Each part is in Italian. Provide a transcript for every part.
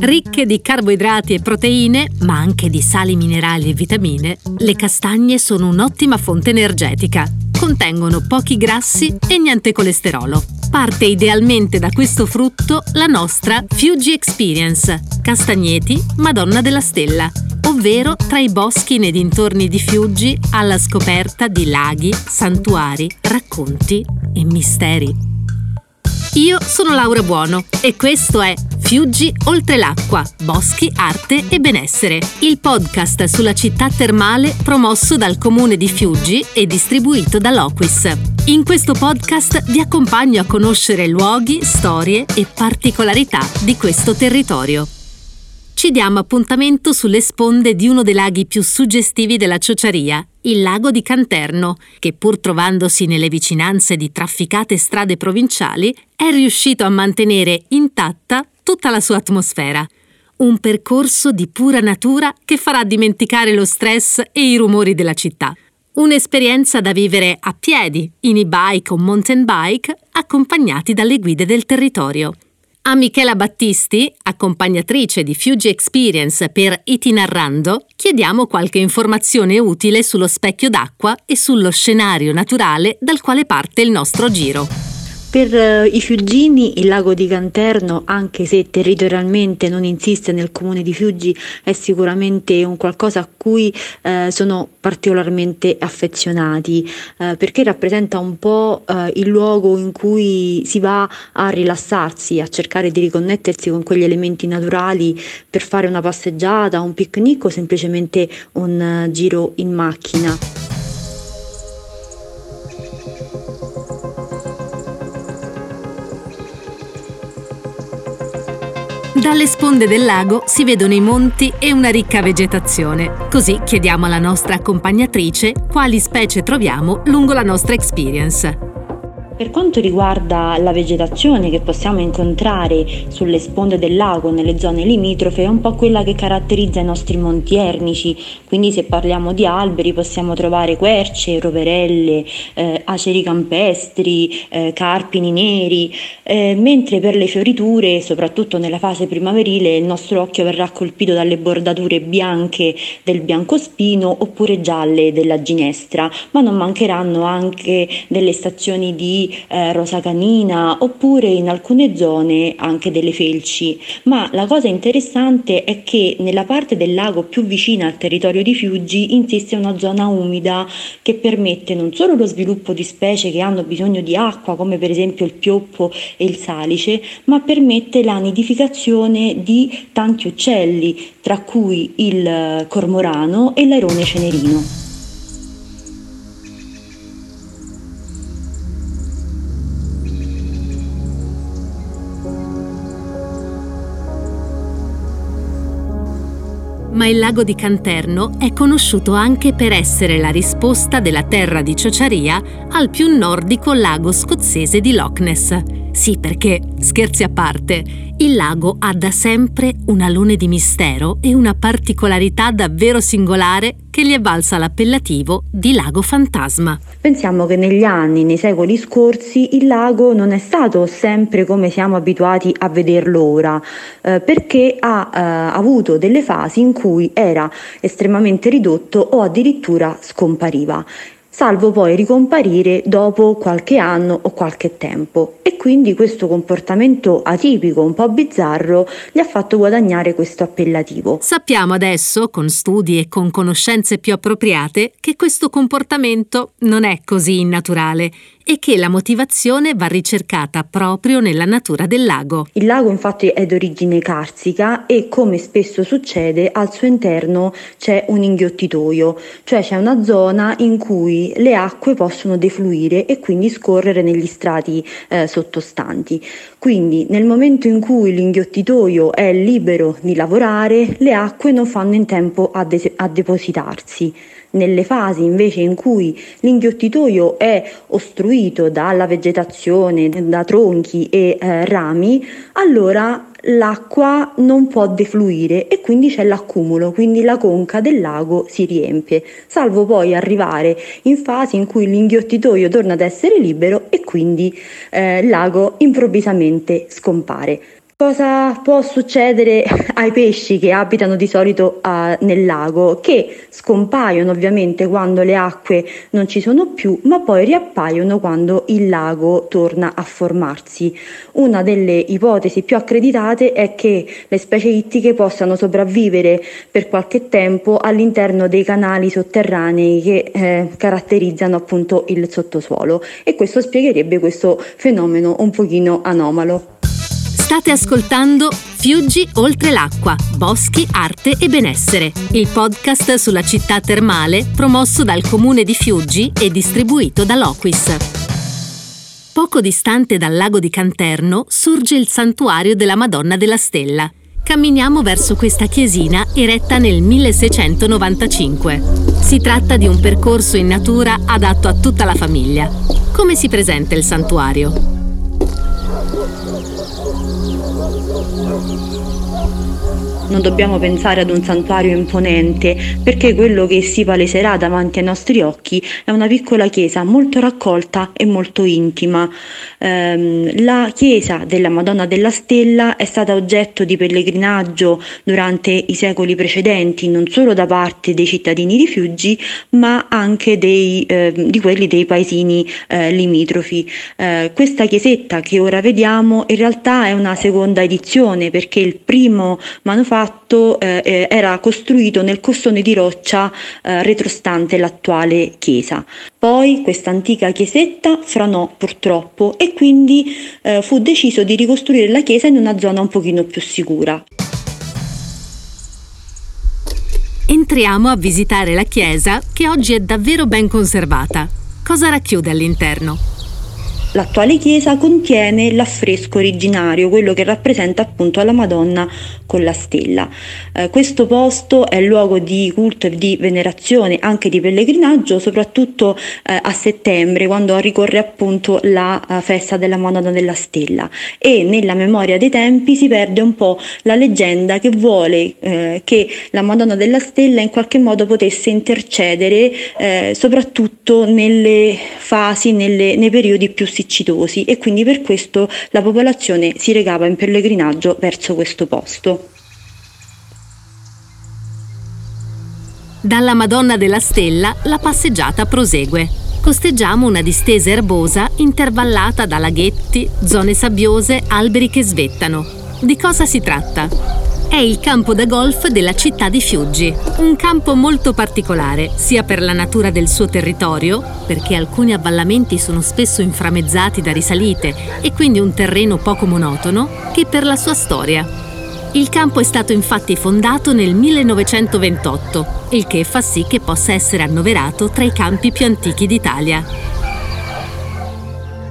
Ricche di carboidrati e proteine, ma anche di sali minerali e vitamine, le castagne sono un'ottima fonte energetica. Contengono pochi grassi e niente colesterolo. Parte idealmente da questo frutto la nostra Fuji Experience, Castagneti, Madonna della Stella, ovvero tra i boschi nei dintorni di Fiuggi alla scoperta di laghi, santuari, racconti e misteri. Io sono Laura Buono e questo è Fiuggi oltre l'acqua, boschi, arte e benessere, il podcast sulla città termale promosso dal comune di Fiuggi e distribuito da Loquis. In questo podcast vi accompagno a conoscere luoghi, storie e particolarità di questo territorio ci diamo appuntamento sulle sponde di uno dei laghi più suggestivi della Ciociaria, il lago di Canterno, che pur trovandosi nelle vicinanze di trafficate strade provinciali, è riuscito a mantenere intatta tutta la sua atmosfera. Un percorso di pura natura che farà dimenticare lo stress e i rumori della città. Un'esperienza da vivere a piedi, in e-bike o mountain bike, accompagnati dalle guide del territorio. A Michela Battisti, accompagnatrice di Fuji Experience per Itinerrando, chiediamo qualche informazione utile sullo specchio d'acqua e sullo scenario naturale dal quale parte il nostro giro. Per eh, i Fiuggini il lago di Canterno, anche se territorialmente non insiste nel comune di Fiuggi, è sicuramente un qualcosa a cui eh, sono particolarmente affezionati, eh, perché rappresenta un po' eh, il luogo in cui si va a rilassarsi, a cercare di riconnettersi con quegli elementi naturali per fare una passeggiata, un picnic o semplicemente un eh, giro in macchina. Dalle sponde del lago si vedono i monti e una ricca vegetazione. Così chiediamo alla nostra accompagnatrice quali specie troviamo lungo la nostra experience. Per quanto riguarda la vegetazione che possiamo incontrare sulle sponde del lago, nelle zone limitrofe, è un po' quella che caratterizza i nostri monti ernici, quindi se parliamo di alberi possiamo trovare querce, roverelle, eh, aceri campestri, eh, carpini neri, eh, mentre per le fioriture, soprattutto nella fase primaverile, il nostro occhio verrà colpito dalle bordature bianche del biancospino oppure gialle della ginestra, ma non mancheranno anche delle stazioni di eh, rosa canina oppure in alcune zone anche delle felci. Ma la cosa interessante è che nella parte del lago più vicina al territorio di Fiuggi insiste una zona umida che permette non solo lo sviluppo di specie che hanno bisogno di acqua come per esempio il pioppo e il salice, ma permette la nidificazione di tanti uccelli, tra cui il cormorano e l'airone cenerino. Ma il lago di Canterno è conosciuto anche per essere la risposta della terra di Ciociaria al più nordico lago scozzese di Loch Ness. Sì, perché, scherzi a parte, il lago ha da sempre un alone di mistero e una particolarità davvero singolare che gli è valsa l'appellativo di lago fantasma. Pensiamo che negli anni, nei secoli scorsi, il lago non è stato sempre come siamo abituati a vederlo ora, eh, perché ha eh, avuto delle fasi in cui era estremamente ridotto o addirittura scompariva salvo poi ricomparire dopo qualche anno o qualche tempo e quindi questo comportamento atipico, un po' bizzarro, gli ha fatto guadagnare questo appellativo. Sappiamo adesso, con studi e con conoscenze più appropriate, che questo comportamento non è così innaturale e che la motivazione va ricercata proprio nella natura del lago. Il lago infatti è d'origine carsica e come spesso succede al suo interno c'è un inghiottitoio, cioè c'è una zona in cui le acque possono defluire e quindi scorrere negli strati eh, sottostanti. Quindi nel momento in cui l'inghiottitoio è libero di lavorare, le acque non fanno in tempo a, de- a depositarsi. Nelle fasi invece in cui l'inghiottitoio è ostruito dalla vegetazione, da tronchi e eh, rami, allora l'acqua non può defluire e quindi c'è l'accumulo, quindi la conca del lago si riempie, salvo poi arrivare in fasi in cui l'inghiottitoio torna ad essere libero e quindi eh, il lago improvvisamente scompare. Cosa può succedere ai pesci che abitano di solito uh, nel lago? Che scompaiono ovviamente quando le acque non ci sono più, ma poi riappaiono quando il lago torna a formarsi. Una delle ipotesi più accreditate è che le specie ittiche possano sopravvivere per qualche tempo all'interno dei canali sotterranei che eh, caratterizzano appunto il sottosuolo e questo spiegherebbe questo fenomeno un pochino anomalo. State ascoltando Fiuggi oltre l'acqua, boschi, arte e benessere, il podcast sulla città termale promosso dal comune di Fiuggi e distribuito da Loquis. Poco distante dal lago di Canterno sorge il santuario della Madonna della Stella. Camminiamo verso questa chiesina eretta nel 1695. Si tratta di un percorso in natura adatto a tutta la famiglia. Come si presenta il santuario? Non dobbiamo pensare ad un santuario imponente, perché quello che si paleserà davanti ai nostri occhi è una piccola chiesa molto raccolta e molto intima. Ehm, la chiesa della Madonna della Stella è stata oggetto di pellegrinaggio durante i secoli precedenti, non solo da parte dei cittadini di Fiuggi, ma anche dei, eh, di quelli dei paesini eh, limitrofi. Eh, questa chiesetta che ora vediamo in realtà è una seconda edizione perché il primo manufatto fatto eh, eh, era costruito nel costone di roccia eh, retrostante l'attuale chiesa. Poi questa antica chiesetta franò purtroppo e quindi eh, fu deciso di ricostruire la chiesa in una zona un pochino più sicura. Entriamo a visitare la chiesa che oggi è davvero ben conservata. Cosa racchiude all'interno? L'attuale chiesa contiene l'affresco originario, quello che rappresenta appunto la Madonna con la stella. Eh, questo posto è luogo di culto e di venerazione, anche di pellegrinaggio, soprattutto eh, a settembre, quando ricorre appunto la uh, festa della Madonna della Stella. E nella memoria dei tempi si perde un po' la leggenda che vuole eh, che la Madonna della Stella in qualche modo potesse intercedere, eh, soprattutto nelle fasi, nelle, nei periodi più significativi siccitosi e quindi per questo la popolazione si recava in pellegrinaggio verso questo posto. Dalla Madonna della Stella la passeggiata prosegue. Costeggiamo una distesa erbosa intervallata da laghetti, zone sabbiose, alberi che svettano. Di cosa si tratta? È il campo da golf della città di Fiuggi. Un campo molto particolare, sia per la natura del suo territorio, perché alcuni avvallamenti sono spesso inframezzati da risalite e quindi un terreno poco monotono, che per la sua storia. Il campo è stato infatti fondato nel 1928, il che fa sì che possa essere annoverato tra i campi più antichi d'Italia.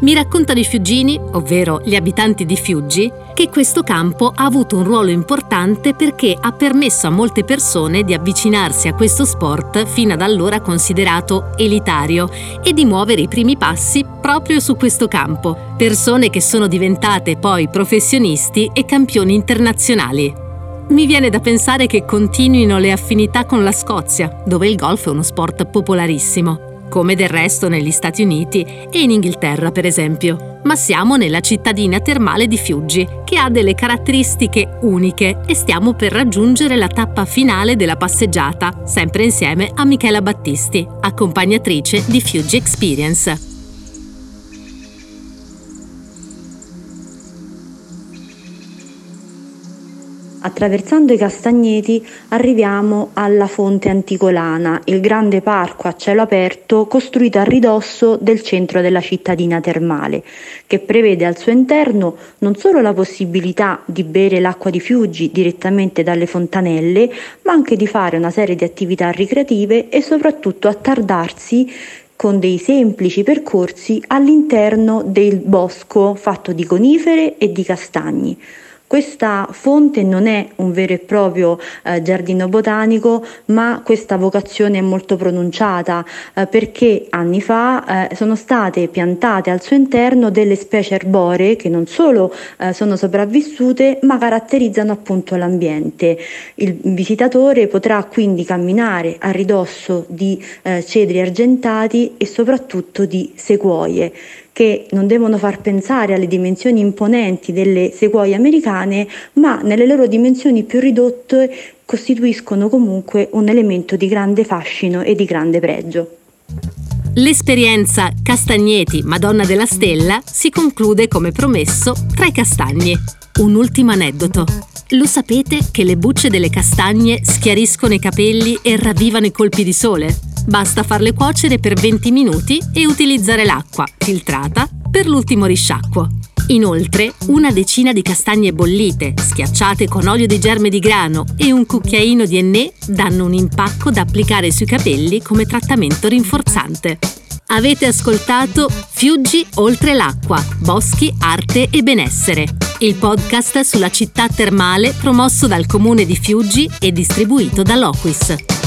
Mi raccontano i fiuggini, ovvero gli abitanti di Fiuggi, che questo campo ha avuto un ruolo importante perché ha permesso a molte persone di avvicinarsi a questo sport fino ad allora considerato elitario e di muovere i primi passi proprio su questo campo, persone che sono diventate poi professionisti e campioni internazionali. Mi viene da pensare che continuino le affinità con la Scozia, dove il golf è uno sport popolarissimo come del resto negli Stati Uniti e in Inghilterra per esempio. Ma siamo nella cittadina termale di Fiuggi, che ha delle caratteristiche uniche e stiamo per raggiungere la tappa finale della passeggiata, sempre insieme a Michela Battisti, accompagnatrice di Fiuggi Experience. Attraversando i castagneti arriviamo alla fonte anticolana, il grande parco a cielo aperto costruito a ridosso del centro della cittadina termale, che prevede al suo interno non solo la possibilità di bere l'acqua di Fiuggi direttamente dalle fontanelle, ma anche di fare una serie di attività ricreative e soprattutto attardarsi con dei semplici percorsi all'interno del bosco fatto di conifere e di castagni. Questa fonte non è un vero e proprio eh, giardino botanico, ma questa vocazione è molto pronunciata eh, perché anni fa eh, sono state piantate al suo interno delle specie arboree che non solo eh, sono sopravvissute, ma caratterizzano appunto l'ambiente. Il visitatore potrà quindi camminare a ridosso di eh, cedri argentati e soprattutto di sequoie che non devono far pensare alle dimensioni imponenti delle sequoie americane, ma nelle loro dimensioni più ridotte costituiscono comunque un elemento di grande fascino e di grande pregio. L'esperienza Castagneti, Madonna della Stella, si conclude come promesso tra i castagni. Un ultimo aneddoto. Lo sapete che le bucce delle castagne schiariscono i capelli e ravvivano i colpi di sole? Basta farle cuocere per 20 minuti e utilizzare l'acqua, filtrata, per l'ultimo risciacquo. Inoltre, una decina di castagne bollite, schiacciate con olio di germe di grano e un cucchiaino di ennè danno un impacco da applicare sui capelli come trattamento rinforzante. Avete ascoltato Fiuggi oltre l'acqua, boschi, arte e benessere, il podcast sulla città termale promosso dal comune di Fiuggi e distribuito da Loquis.